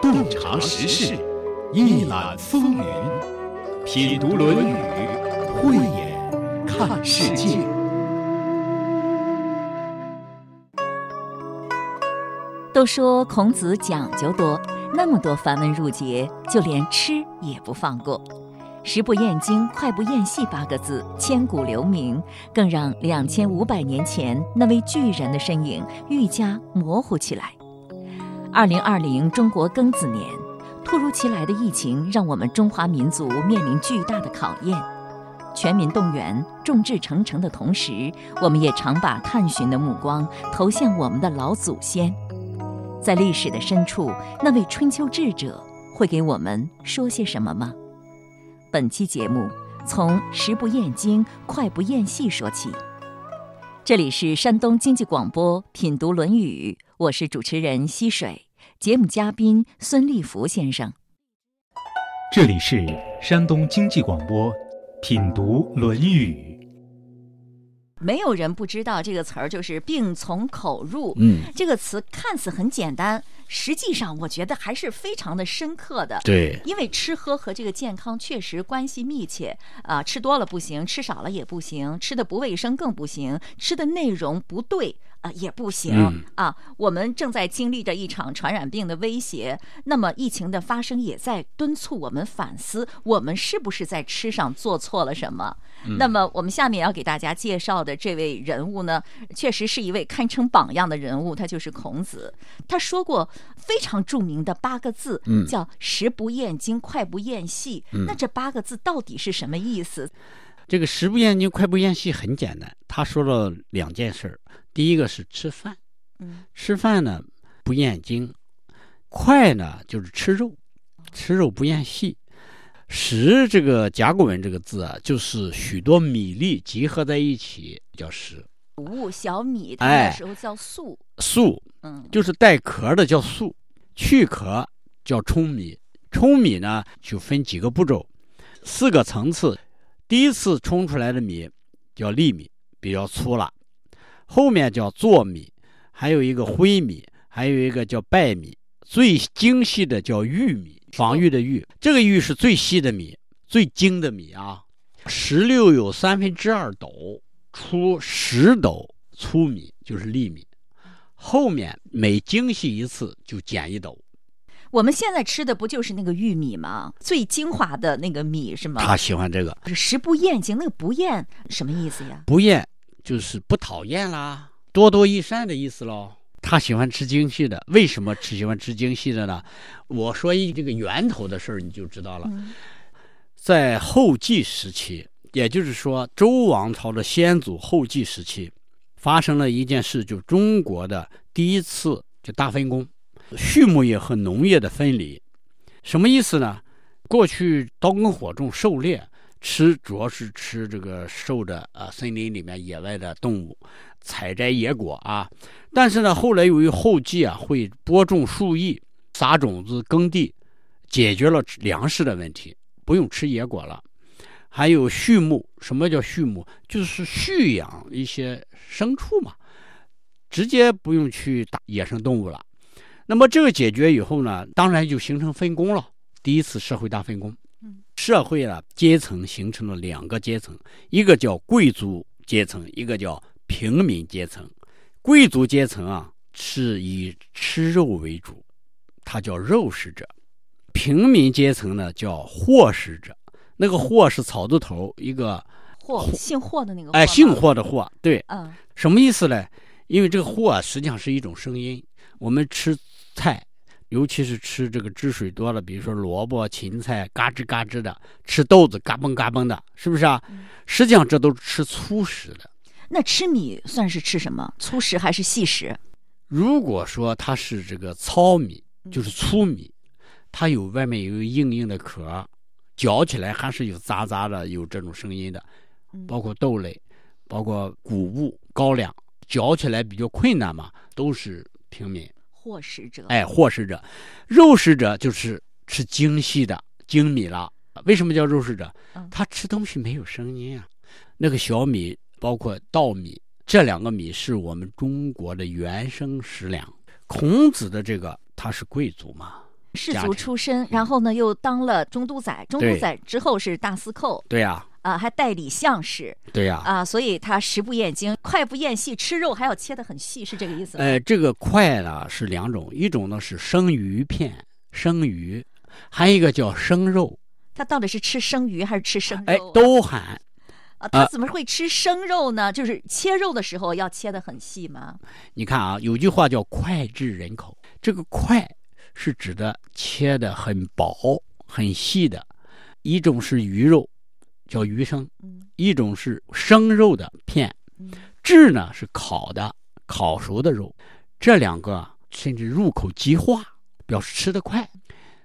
洞察时事，一览风云，品读《论语》，慧眼看世界。都说孔子讲究多，那么多繁文缛节，就连吃也不放过。“食不厌精，快不厌细”八个字千古留名，更让两千五百年前那位巨人的身影愈加模糊起来。二零二零中国庚子年，突如其来的疫情让我们中华民族面临巨大的考验。全民动员、众志成城的同时，我们也常把探寻的目光投向我们的老祖先。在历史的深处，那位春秋智者会给我们说些什么吗？本期节目从“食不厌精，脍不厌细”说起。这里是山东经济广播《品读论语》。我是主持人溪水，节目嘉宾孙立福先生。这里是山东经济广播《品读论语》。没有人不知道这个词儿，就是“病从口入”。嗯，这个词看似很简单，实际上我觉得还是非常的深刻的。对，因为吃喝和这个健康确实关系密切啊，吃多了不行，吃少了也不行，吃的不卫生更不行，吃的内容不对。啊，也不行啊！我们正在经历着一场传染病的威胁，那么疫情的发生也在敦促我们反思，我们是不是在吃上做错了什么？那么我们下面要给大家介绍的这位人物呢，确实是一位堪称榜样的人物，他就是孔子。他说过非常著名的八个字，叫“食不厌精，脍不厌细”。那这八个字到底是什么意思？这个“食不厌精，脍不厌细”很简单，他说了两件事儿。第一个是吃饭，嗯，吃饭呢不厌精，快呢就是吃肉，吃肉不厌细。食这个甲骨文这个字啊，就是许多米粒集合在一起叫食。谷物小米，它那时候叫粟，粟，嗯，就是带壳的叫粟，去壳叫舂米。舂米呢就分几个步骤，四个层次。第一次冲出来的米叫粒米，比较粗了。后面叫糯米，还有一个灰米，还有一个叫败米，最精细的叫玉米，防御的玉。这个玉是最细的米，最精的米啊。石榴有三分之二斗出十斗粗米，就是粒米。后面每精细一次就减一斗。我们现在吃的不就是那个玉米吗？最精华的那个米是吗？他喜欢这个。食不厌精，那个不厌什么意思呀？不厌。就是不讨厌啦，多多益善的意思喽。他喜欢吃精细的，为什么吃喜欢吃精细的呢？我说一这个源头的事儿，你就知道了。在后继时期，也就是说周王朝的先祖后继时期，发生了一件事，就中国的第一次就大分工，畜牧业和农业的分离。什么意思呢？过去刀耕火种，狩猎。吃主要是吃这个受的啊，森林里面野外的动物，采摘野果啊。但是呢，后来由于后继啊会播种树艺、撒种子、耕地，解决了粮食的问题，不用吃野果了。还有畜牧，什么叫畜牧？就是蓄养一些牲畜嘛，直接不用去打野生动物了。那么这个解决以后呢，当然就形成分工了，第一次社会大分工。社会啊，阶层形成了两个阶层，一个叫贵族阶层，一个叫平民阶层。贵族阶层啊，是以吃肉为主，他叫肉食者；平民阶层呢，叫货食者。那个货是草字头，一个货，姓霍的那个。哎，姓霍的霍，对，嗯，什么意思呢？因为这个霍实际上是一种声音，我们吃菜。尤其是吃这个汁水多了，比如说萝卜、芹菜，嘎吱嘎吱的；吃豆子，嘎嘣嘎嘣的，是不是啊？实际上这都是吃粗食的。那吃米算是吃什么？粗食还是细食？如果说它是这个糙米，就是粗米，它有外面有硬硬的壳，嚼起来还是有杂杂的，有这种声音的。包括豆类，包括谷物、高粱，嚼起来比较困难嘛，都是平民。获食者，哎，获食者，肉食者就是吃精细的精米了。为什么叫肉食者？他吃东西没有声音啊。那个小米，包括稻米，这两个米是我们中国的原生食粮。孔子的这个他是贵族嘛，士族出身，然后呢又当了中都宰，中都宰之后是大司寇对呀、啊，还代理相使对呀、啊，所以他食不厌精，快不厌细，吃肉还要切得很细，是这个意思吗？呃，这个快呢是两种，一种呢是生鱼片，生鱼，还有一个叫生肉，他到底是吃生鱼还是吃生哎肉啊？，都含。啊，他怎么会吃生肉呢？就是切肉的时候要切得很细吗？你看啊，有句话叫“脍炙人口”，这个“脍”是指的切得很薄、很细的，一种是鱼肉，叫鱼生；嗯一种是生肉的片嗯，炙呢是烤的、烤熟的肉，这两个啊甚至入口即化，表示吃得快。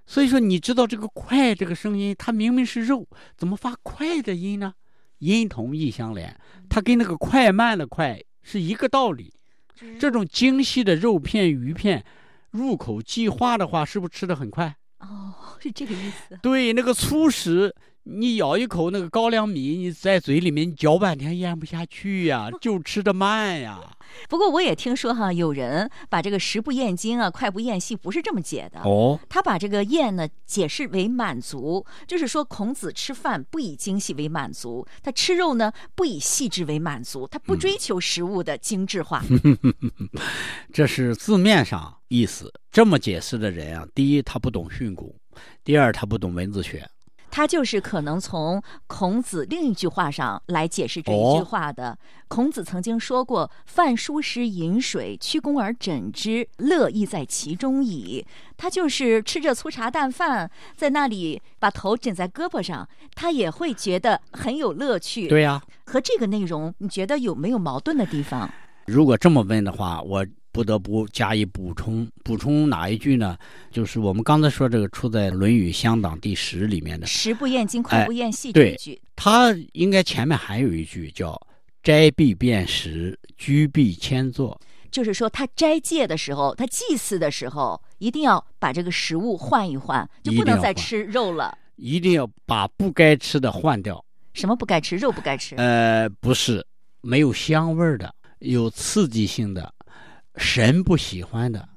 所以说，你知道这个“快”这个声音，它明明是肉，怎么发“快”的音呢？音同义相连，它跟那个快慢的“快”是一个道理。这种精细的肉片、鱼片，入口即化的话，是不是吃的很快？哦，是这个意思。对，那个粗食，你咬一口那个高粱米，你在嘴里面嚼半天咽不下去呀，就吃的慢呀。不过我也听说哈，有人把这个食不厌精啊，快不厌细不是这么解的。哦，他把这个厌呢解释为满足，就是说孔子吃饭不以精细为满足，他吃肉呢不以细致为满足，他不追求食物的精致化。这是字面上意思。这么解释的人啊，第一他不懂训诂，第二他不懂文字学。他就是可能从孔子另一句话上来解释这一句话的。孔子曾经说过：“饭疏食饮水，曲肱而枕之，乐亦在其中矣。”他就是吃着粗茶淡饭，在那里把头枕在胳膊上，他也会觉得很有乐趣。对呀、和这个内容，你觉得有没有矛盾的地方？如果这么问的话，我不得不加以补充。补充哪一句呢？就是我们刚才说这个出在《论语乡党》第十里面的，食不厌精，快不厌细这一句。它应该前面还有一句叫“斋必辨食，居必迁坐就是说，他斋戒的时候，他祭祀的时候，一定要把这个食物换一换，就不能再吃肉了。”，一定要把不该吃的换掉。什么不该吃？肉不该吃。呃，不是没有香味儿的，有刺激性的，神不喜欢的。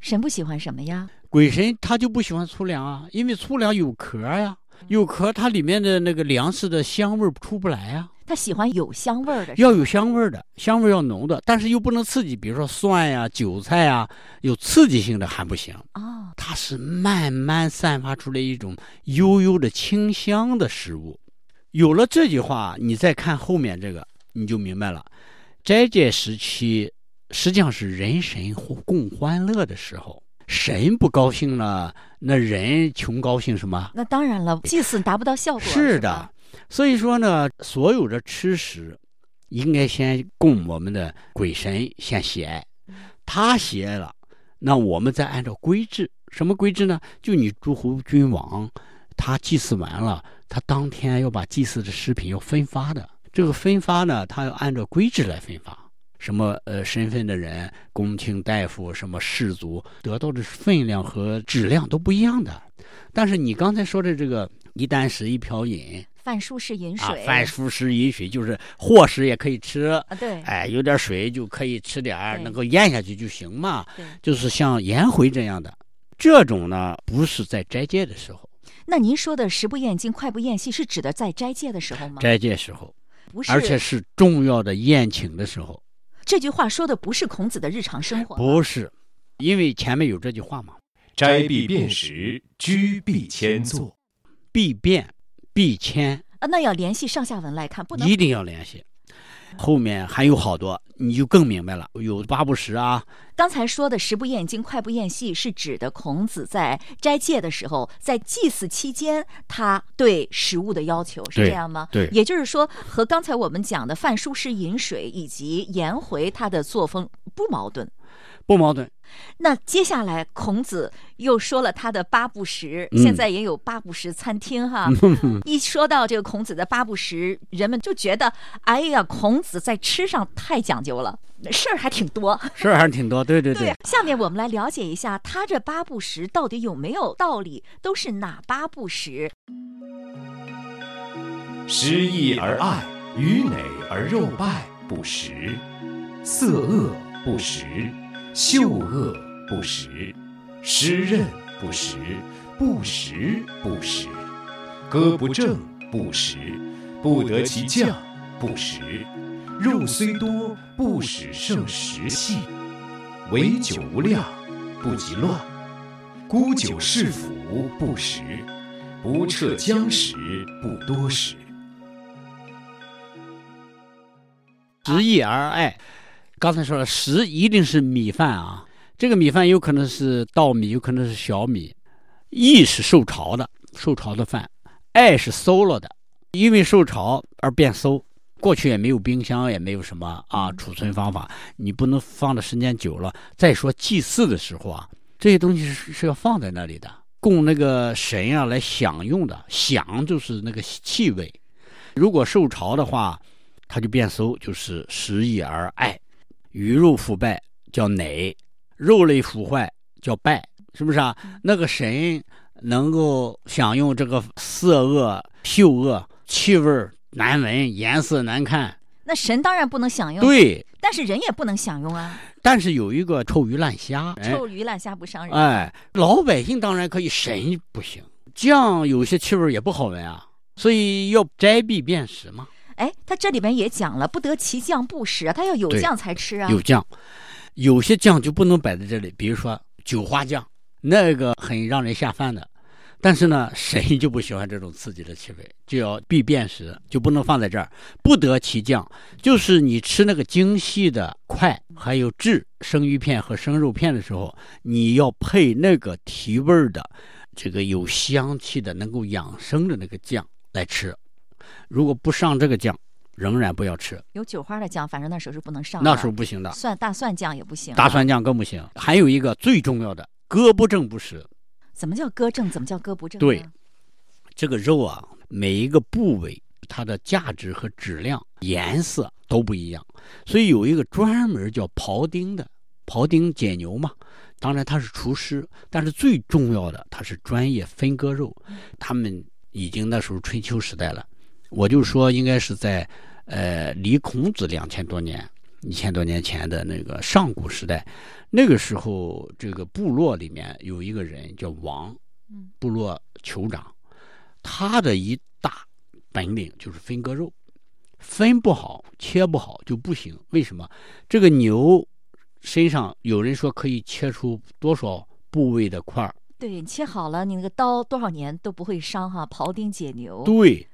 神不喜欢什么呀？鬼神他就不喜欢粗粮啊，因为粗粮有壳呀，有壳它里面的那个粮食的香味儿出不来呀。他喜欢有香味儿的。要有香味儿的，香味儿要浓的，但是又不能刺激，比如说蒜呀、韭菜呀，有刺激性的还不行。哦，它是慢慢散发出来一种悠悠的清香的食物。有了这句话，你再看后面这个，你就明白了。斋戒时期实际上是人神共欢乐的时候，神不高兴了，那人穷高兴什么？那当然了，祭祀达不到效果。是的吧，所以说呢，所有的吃食应该先供我们的鬼神先喜爱，他喜爱了，那我们再按照规制，什么规制呢？就你诸侯君王，他祭祀完了，他当天要把祭祀的食品要分发的，这个分发呢，他要按照规制来分发。什么呃身份的人，宫廷大夫，什么士族，得到的分量和质量都不一样的。但是你刚才说的这个一箪食一瓢饮饭疏食饮啊水。，饭疏食饮水就是和食也可以吃，啊，对，哎，有点水就可以吃点儿，能够咽下去就行嘛。对。就是像颜回这样的，这种呢不是在斋戒的时候，那您说的食不厌精，快不厌细，是指的在斋戒的时候吗？斋戒时候，不是，而且是重要的宴请的时候，这句话说的不是孔子的日常生活。不是，因为前面有这句话嘛，斋必辨食，居必迁坐。必变必迁，啊，那要联系上下文来看，不能一定要联系。后面还有好多，你就更明白了。有八不食啊，刚才说的“食不厌精，快不厌细”是指的孔子在斋戒的时候，在祭祀期间，他对食物的要求是这样吗？对也就是说，和刚才我们讲的饭疏食饮水以及颜回他的作风不矛盾。不矛盾。那接下来，孔子又说了他的八不食，嗯现在也有八不食餐厅哈。一说到这个孔子的八不食，人们就觉得，哎呀，孔子在吃上太讲究了，事儿还挺多。事儿还是挺多，对对对啊，下面我们来了解一下他这八不食到底有没有道理，都是哪八不食？失义而爱，鱼馁而肉败不食；色恶不食，嗅恶不食，湿润不食，不食不食。歌不正不食，不得其将不食。肉虽多，不使胜食气。唯酒无量，不及乱。沽酒是腐不食，不彻僵食不多食。食易而爱，刚才说了，食一定是米饭啊。这个米饭有可能是稻米，有可能是小米。易是受潮的，受潮的饭。爱是馊了的，因为受潮而变馊。过去也没有冰箱，也没有什么啊储存方法，你不能放的时间久了。再说祭祀的时候啊，这些东西是是要放在那里的，供那个神啊来享用的。享就是那个气味。如果受潮的话，它就变馊，就是食易而爱。鱼肉腐败叫馁，肉类腐坏叫败，是不是啊？那个神能够享用这个色恶、嗅恶、气味难闻，颜色难看，那神当然不能享用。对，但是人也不能享用啊。但是有一个臭鱼烂虾，臭鱼烂虾不伤人。哎，老百姓当然可以，神不行。酱有些气味也不好闻啊，所以要摘避辨识嘛。哎，他这里面也讲了，不得其酱不食啊，他要有酱才吃啊。有酱，有些酱就不能摆在这里，比如说韭花酱，那个很让人下饭的。但是呢，神就不喜欢这种刺激的气味，就要避辨识，就不能放在这儿。不得其酱，就是你吃那个精细的块，还有质生鱼片和生肉片的时候，你要配那个提味儿的，这个有香气的、能够养生的那个酱来吃。如果不上这个酱，仍然不要吃。有酒花的酱，反正那时候是不能上。那时候不行的。蒜大蒜酱也不行。大蒜酱更不行。还有一个最重要的，割不正不食。怎么叫割正？怎么叫割不正？对，这个肉啊，每一个部位它的价值和质量、颜色都不一样，所以有一个专门叫庖丁的，庖丁解牛嘛。当然他是厨师，但是最重要的他是专业分割肉。他们已经那时候春秋时代了，我就说应该是在呃离孔子两千多年、一千多年前的那个上古时代。那个时候，这个部落里面有一个人叫王，部落酋长，他的一大本领就是分割肉，分不好、切不好就不行。为什么？这个牛身上有人说可以切出多少部位的块儿？对，切好了，你那个刀多少年都不会伤哈。庖丁解牛。对，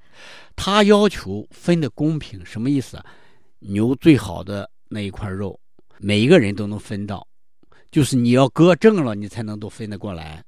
他要求分的公平，什么意思？牛最好的那一块肉，每一个人都能分到。就是你要割正了，你才能都分得过来。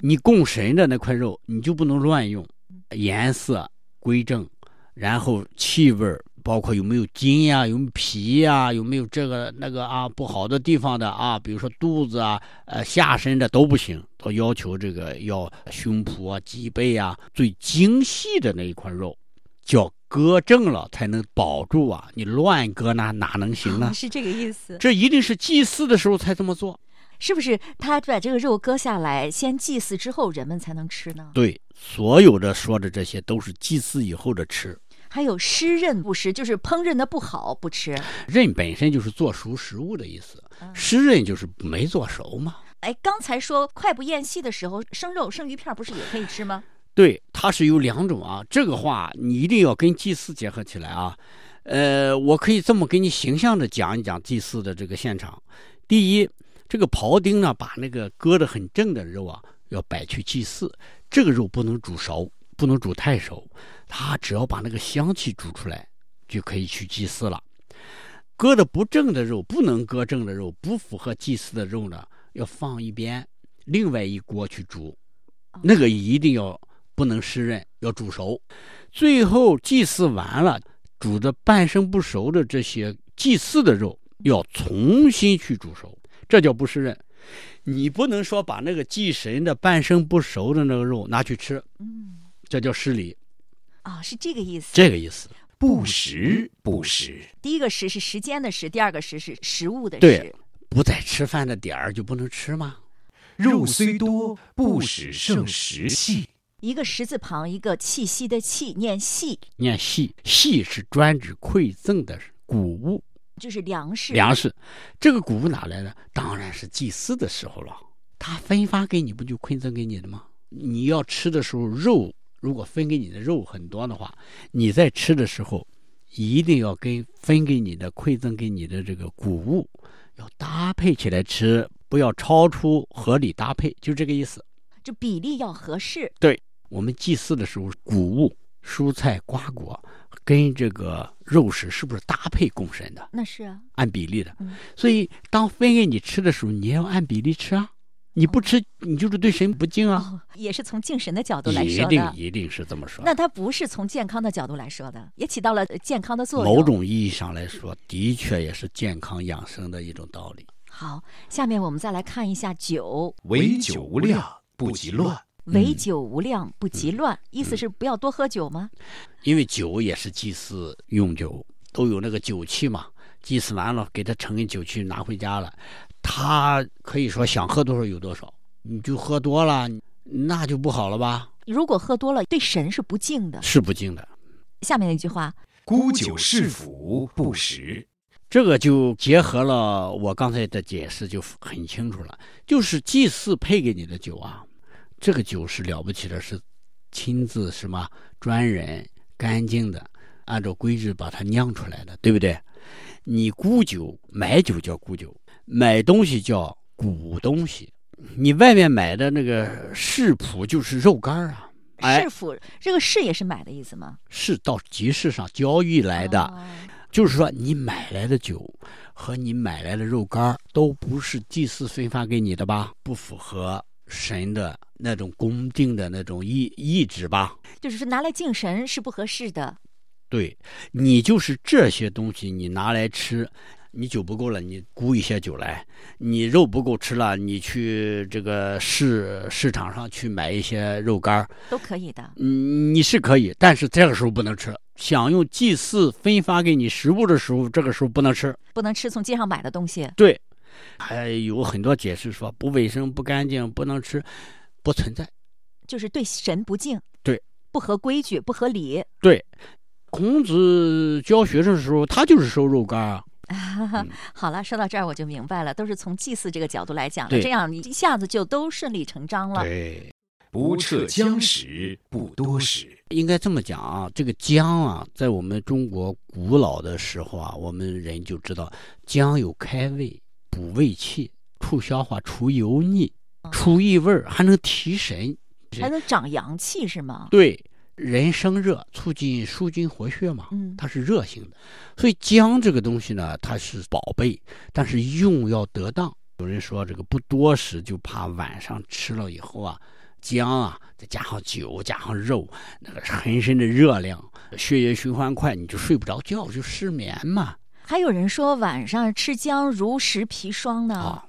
你供神的那块肉，你就不能乱用，颜色归正，然后气味包括有没有筋呀，有没有皮呀，有没有这个那个啊不好的地方的啊，比如说肚子啊，呃下身的都不行，都要求这个要胸脯啊、脊背啊最精细的那一块肉，叫割正了才能保住啊。你乱割那哪能行呢？是这个意思。这一定是祭祀的时候才这么做。是不是他把这个肉割下来，先祭祀之后，人们才能吃呢？对，所有的说的这些都是祭祀以后的吃。还有湿润不食，就是烹饪的不好不吃。润本身就是做熟食物的意思，湿润就是没做熟嘛。哎，刚才说快不厌细的时候，生肉、生鱼片不是也可以吃吗？对，它是有两种啊。这个话你一定要跟祭祀结合起来啊。呃，我可以这么给你形象的讲一讲祭祀的这个现场。第一。这个庖丁呢，把那个割得很正的肉啊，要摆去祭祀。这个肉不能煮熟，不能煮太熟，他只要把那个香气煮出来，就可以去祭祀了。割的不正的肉，不能割正的肉，不符合祭祀的肉呢，要放一边，另外一锅去煮。那个一定要不能湿润，要煮熟。最后祭祀完了，煮的半生不熟的这些祭祀的肉，要重新去煮熟。这叫不湿润，你不能说把那个祭神的半生不熟的那个肉拿去吃，嗯，这叫失礼，啊，是这个意思，这个意思，不食不食。第一个食是时间的食，第二个食是食物的食。对，不在吃饭的点儿就不能吃吗？肉虽多，不使胜食细。一个食字旁，一个气息的气，念细，念细，细是专指馈赠的谷物。就是粮食。粮食，这个谷物哪来的？当然是祭祀的时候了。他分发给你，不就馈赠给你的吗？你要吃的时候，肉如果分给你的肉很多的话，你在吃的时候，一定要跟分给你的馈赠给你的这个谷物要搭配起来吃，不要超出合理搭配，就这个意思。就比例要合适。对我们祭祀的时候，谷物、蔬菜、瓜果跟这个肉食是不是搭配供神的？那是啊，按比例的嗯。所以当分给你吃的时候，你也要按比例吃啊。你不吃，你就是对神不敬啊。哦，也是从敬神的角度来一定说的。一定是这么说。那它不是从健康的角度来说的，也起到了呃健康的作用。某种意义上来说，的确也是健康养生的一种道理。好，下面我们再来看一下酒，唯酒无量，不及乱。唯酒无量，不及嗯乱，意思是不要多喝酒吗？因为酒也是祭祀用酒，都有那个酒器嘛。祭祀完了，给他盛一酒器拿回家了，他可以说想喝多少有多少，你就喝多了，那就不好了吧？如果喝多了，对神是不敬的。是不敬的。下面那句话，沽酒是福不食。这个就结合了我刚才的解释，就很清楚了。就是祭祀配给你的酒啊，这个酒是了不起的，是亲自什么专人、干净的，按照规制把它酿出来的，对不对？你沽酒买酒叫沽酒，买东西叫谷东西。你外面买的那个市谱就是肉干儿啊，哎市，府这个市也是买的意思吗？是到集市上交易来的。哦就是说，你买来的酒和你买来的肉干儿都不是祭祀分发给你的吧？不符合神的那种恭敬的那种意意志吧？就是说拿来敬神是不合适的。对，你就是这些东西，你拿来吃，你酒不够了，你沽一些酒来；你肉不够吃了，你去这个市市场上去买一些肉干儿，都可以的。嗯，你是可以，但是这个时候不能吃。享用祭祀分发给你食物的时候，这个时候不能吃。不能吃从街上买的东西。对，还有很多解释说不卫生、不干净、不能吃，不存在。就是对神不敬，对，不合规矩，不合理。对，孔子教学生的时候，他就是收肉干啊。好了，说到这儿我就明白了，都是从祭祀这个角度来讲的，这样你一下子就都顺理成章了。对，不测姜食，不多食。应该这么讲啊，这个姜啊，在我们中国古老的时候啊，我们人就知道姜有开胃、补胃气、促消化、除油腻、除异味儿，还能提神。还能长阳气是吗？对，人生热，促进舒筋活血嘛。嗯，它是热性的，所以姜这个东西呢，它是宝贝，但是用要得当。有人说这个不多食，就怕晚上吃了以后啊，姜啊，再加上酒，加上肉，那个浑身的热量，血液循环快，你就睡不着觉，就失眠嘛。还有人说晚上吃姜如食砒霜呢。啊，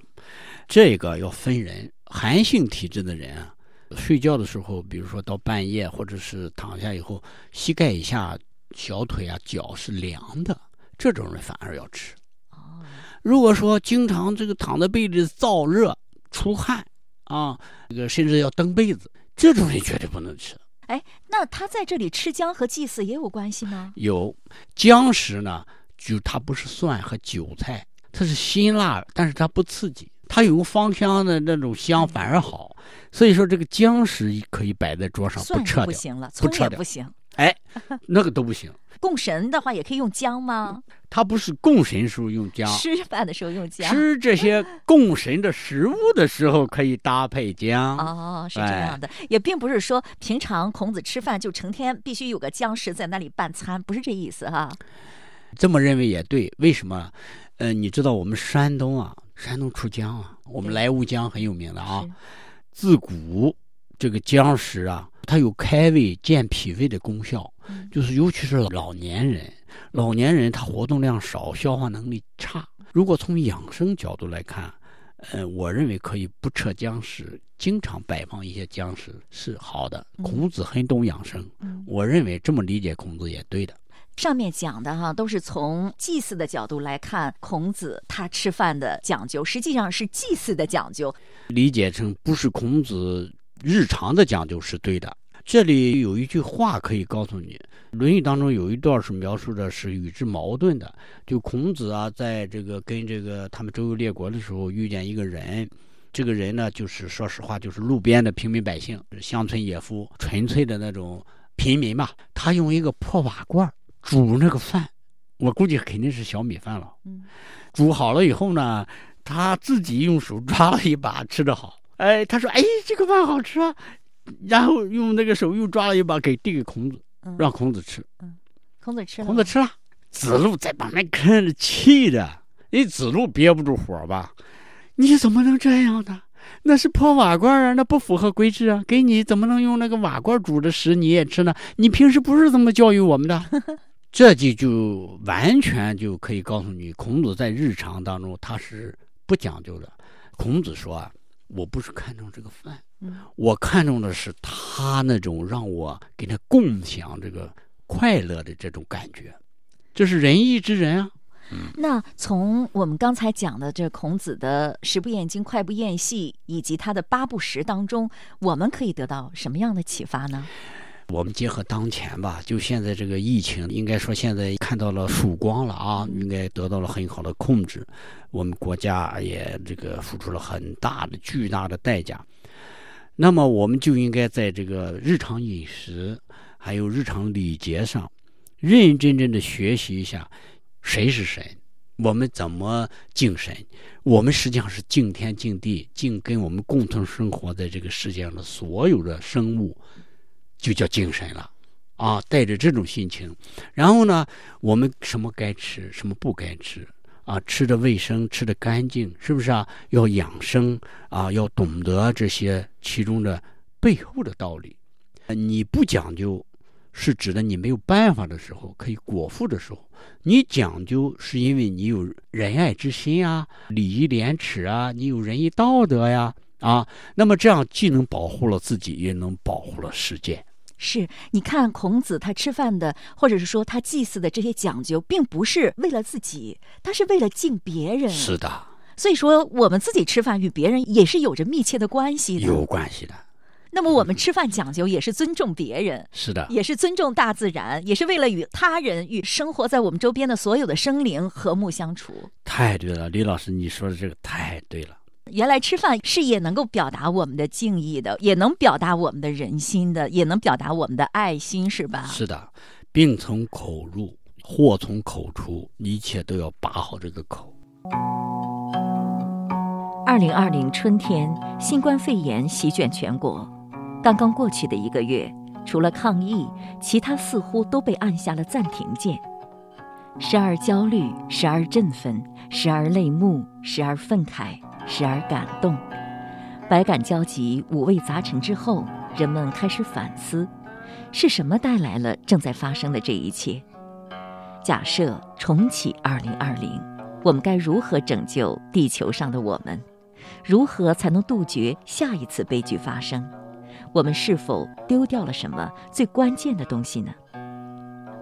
这个要分人，寒性体质的人啊，睡觉的时候，比如说到半夜或者是躺下以后，膝盖以下、小腿啊、脚是凉的，这种人反而要吃。哦，如果说经常这个躺在被里燥热、出汗啊，这个甚至要蹬被子，这种人绝对不能吃。哎，那他在这里吃姜和祭祀也有关系吗？有姜食呢，就它不是蒜和韭菜，它是辛辣，但是它不刺激，它有芳香的那种香反而好。所以说这个姜食可以摆在桌上，不撤掉。就不行了，不撤掉也不行。哎，那个都不行。供神的话也可以用姜吗？它不是供神时候用姜，吃饭的时候用姜。吃这些供神的食物的时候可以搭配姜。哦，是这哎样的，也并不是说平常孔子吃饭就成天必须有个姜食在那里伴餐，不是这意思哈。这么认为也对，为什么？呃，你知道我们山东啊，山东出姜啊，我们莱芜姜很有名的啊。自古这个姜食啊，它有开胃健脾胃的功效，嗯就是尤其是老年人，老年人他活动量少，消化能力差。如果从养生角度来看，呃，我认为可以不撤姜食，经常摆放一些姜食是好的。嗯孔子很懂养生，嗯，我认为这么理解孔子也对的。上面讲的哈都是从祭祀的角度来看孔子他吃饭的讲究，实际上是祭祀的讲究。理解成不是孔子日常的讲究是对的。这里有一句话可以告诉你，《论语》当中有一段是描述的是与之矛盾的。就孔子啊，在这个跟这个他们周游列国的时候，遇见一个人，这个人呢，就是说实话，就是路边的平民百姓，乡村野夫，纯粹的那种平民吧。他用一个破瓦罐煮那个饭，我估计肯定是小米饭了。嗯，煮好了以后呢，他自己用手抓了一把，吃的好。哎，他说：“哎，这个饭好吃啊。”然后用那个手又抓了一把，给递给孔子，让孔子吃。嗯，孔子吃了。孔子吃了。子路在旁边看着，气的。你子路憋不住火吧？你怎么能这样呢？那是破瓦罐啊，那不符合规制啊！给你怎么能用那个瓦罐煮的食你也吃呢？你平时不是这么教育我们的？这就就完全就可以告诉你，孔子在日常当中他是不讲究的。孔子说啊，我不是看重这个饭。我看重的是他那种让我给他共享这个快乐的这种感觉，这是仁义之人啊。那从我们刚才讲的这孔子的“食不厌精，快不厌细”以及他的“八不食”当中，我们可以得到什么样的启发呢？我们结合当前吧，就现在这个疫情，应该说现在看到了曙光了啊，应该得到了很好的控制。我们国家也这个付出了很大的、巨大的代价。那么，我们就应该在这个日常饮食，还有日常礼节上，认认真真的学习一下，谁是神，我们怎么敬神？我们实际上是敬天敬地，敬跟我们共同生活在这个世界上的所有的生物，就叫精神了。啊，带着这种心情，然后呢，我们什么该吃，什么不该吃。啊，吃的卫生，吃的干净，是不是啊？要养生啊，要懂得这些其中的背后的道理。你不讲究，是指的你没有办法的时候，可以果腹的时候。你讲究，是因为你有仁爱之心啊，礼义廉耻啊，你有仁义道德呀，啊，那么这样既能保护了自己，也能保护了世界。是，你看孔子他吃饭的，或者是说他祭祀的这些讲究，并不是为了自己，他是为了敬别人。是的，所以说我们自己吃饭与别人也是有着密切的关系的。有关系的。那么我们吃饭讲究也是尊重别人。是的。也是尊重大自然，也是为了与他人与生活在我们周边的所有的生灵和睦相处。太对了，李老师，你说的这个太对了。原来吃饭是也能够表达我们的敬意的，也能表达我们的人心的，也能表达我们的爱心，是吧？是的，病从口入，祸从口出，一切都要把好这个口。二零二零春天，新冠肺炎席卷全国。刚刚过去的一个月，除了抗疫，其他似乎都被按下了暂停键。时而焦虑，时而振奋，时而泪目，时而愤慨。时而感动，百感交集、五味杂陈之后，人们开始反思：是什么带来了正在发生的这一切？假设重启二零二零，我们该如何拯救地球上的我们？如何才能杜绝下一次悲剧发生？我们是否丢掉了什么最关键的东西呢？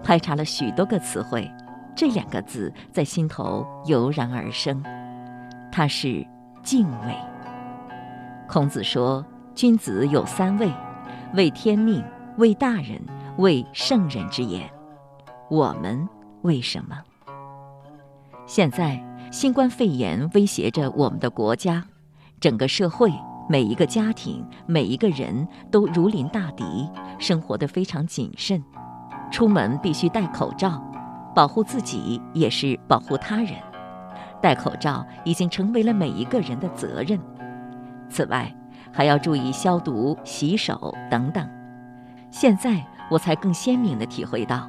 排查了许多个词汇，这两个字在心头油然而生，它是。敬畏。孔子说：“君子有三畏，畏天命，畏大人，畏圣人之言。”我们为什么？现在新冠肺炎威胁着我们的国家，整个社会，每一个家庭，每一个人都如临大敌，生活的非常谨慎，出门必须戴口罩，保护自己也是保护他人。戴口罩已经成为了每一个人的责任。此外，还要注意消毒、洗手等等。现在我才更鲜明地体会到，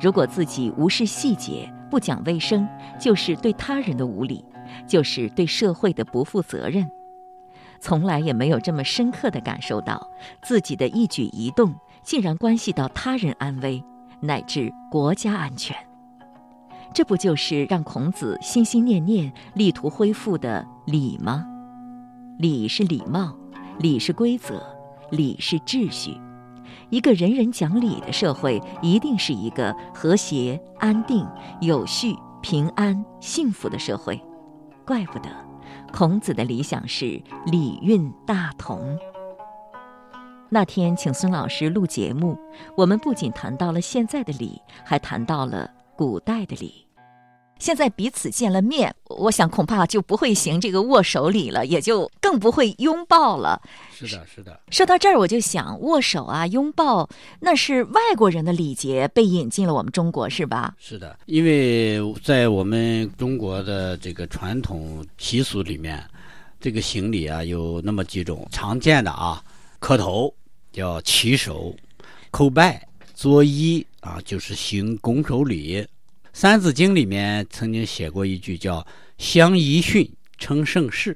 如果自己无视细节、不讲卫生，就是对他人的无礼，就是对社会的不负责任。从来也没有这么深刻地感受到，自己的一举一动竟然关系到他人安危，乃至国家安全。这不就是让孔子心心念念、力图恢复的礼吗？礼是礼貌，礼是规则，礼是秩序。一个人人讲理的社会，一定是一个和谐、安定、有序、平安、幸福的社会。怪不得，孔子的理想是礼运大同。那天请孙老师录节目，我们不仅谈到了现在的礼，还谈到了古代的礼。现在彼此见了面，我想恐怕就不会行这个握手礼了，也就更不会拥抱了。是的，是的。说到这儿，我就想，握手啊，拥抱，那是外国人的礼节，被引进了我们中国，是吧？是的，因为在我们中国的这个传统习俗里面，这个行礼啊，有那么几种常见的啊，磕头叫起手，叩拜、作揖啊，就是行拱手礼。《三字经》里面曾经写过一句叫“相揖逊，称盛世”，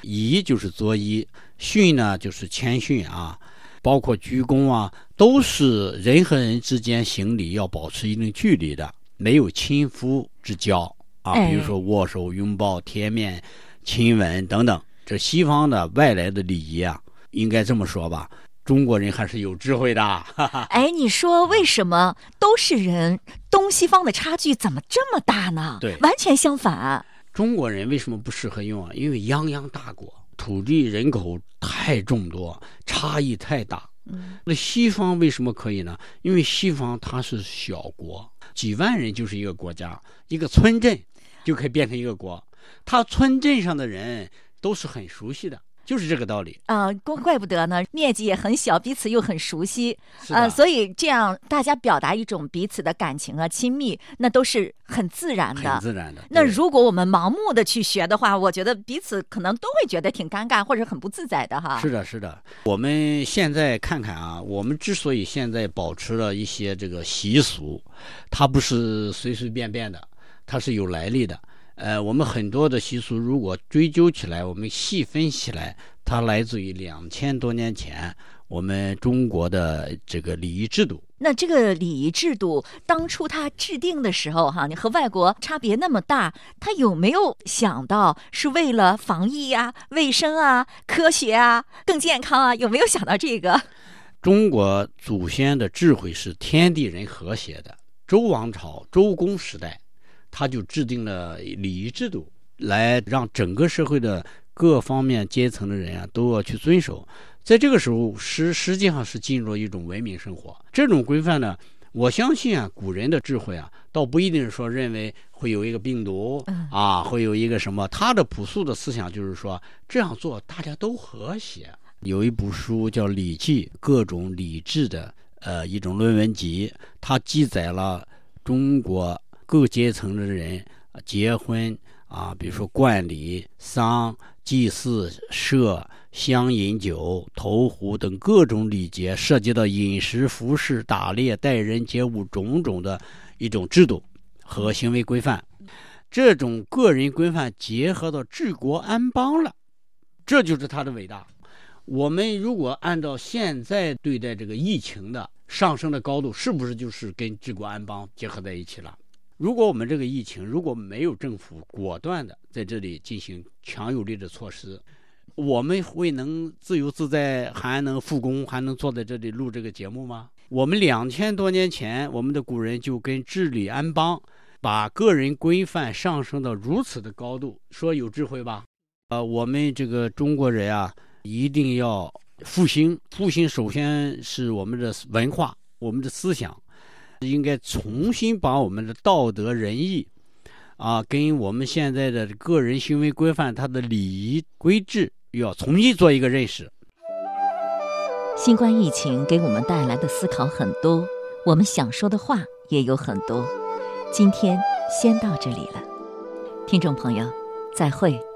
揖就是作揖，逊呢就是谦逊啊，包括鞠躬啊，都是人和人之间行礼要保持一定距离的，没有亲夫之交啊。比如说握手、拥抱、贴面、亲吻等等，这西方的外来的礼仪啊，应该这么说吧。中国人还是有智慧的。哎，你说为什么都是人，东西方的差距怎么这么大呢？对，完全相反。中国人为什么不适合用啊？因为泱泱大国，土地人口太众多，差异太大。嗯，那西方为什么可以呢？因为西方它是小国，几万人就是一个国家，一个村镇就可以变成一个国。他村镇上的人都是很熟悉的。就是这个道理啊，怪怪不得呢，面积也很小，彼此又很熟悉，啊，所以这样大家表达一种彼此的感情啊、亲密，那都是很自然的。很自然的。那如果我们盲目的去学的话，我觉得彼此可能都会觉得挺尴尬或者很不自在的哈。是的，是的。我们现在看看啊，我们之所以现在保持了一些这个习俗，它不是随随便便的，它是有来历的。呃，我们很多的习俗，如果追究起来，我们细分起来，它来自于两千多年前我们中国的这个礼仪制度。那这个礼仪制度当初它制定的时候，哈，你和外国差别那么大，他有没有想到是为了防疫呀、卫生啊、科学啊、更健康啊？有没有想到这个？中国祖先的智慧是天地人和谐的。周王朝、周公时代。他就制定了礼仪制度，来让整个社会的各方面阶层的人啊都要去遵守。在这个时候，实实际上是进入了一种文明生活。这种规范呢，我相信啊，古人的智慧啊，倒不一定是说认为会有一个病毒啊，会有一个什么。他的朴素的思想就是说，这样做大家都和谐。有一部书叫《礼记》，各种礼制的呃一种论文集，它记载了中国。各阶层的人结婚啊，比如说冠礼、丧、祭祀、设香饮酒、投壶等各种礼节，涉及到饮食、服饰、打猎、待人接物种种的一种制度和行为规范。这种个人规范结合到治国安邦了，这就是他的伟大。我们如果按照现在对待这个疫情的上升的高度，是不是就是跟治国安邦结合在一起了？如果我们这个疫情如果没有政府果断的在这里进行强有力的措施，我们会能自由自在，还能复工，还能坐在这里录这个节目吗？我们两千多年前，我们的古人就跟治理安邦，把个人规范上升到如此的高度，说有智慧吧？呃，我们这个中国人啊，一定要复兴，复兴首先是我们的文化，我们的思想。应该重新把我们的道德仁义，啊，跟我们现在的个人行为规范，它的礼仪规制，要重新做一个认识。新冠疫情给我们带来的思考很多，我们想说的话也有很多。今天先到这里了，听众朋友，再会。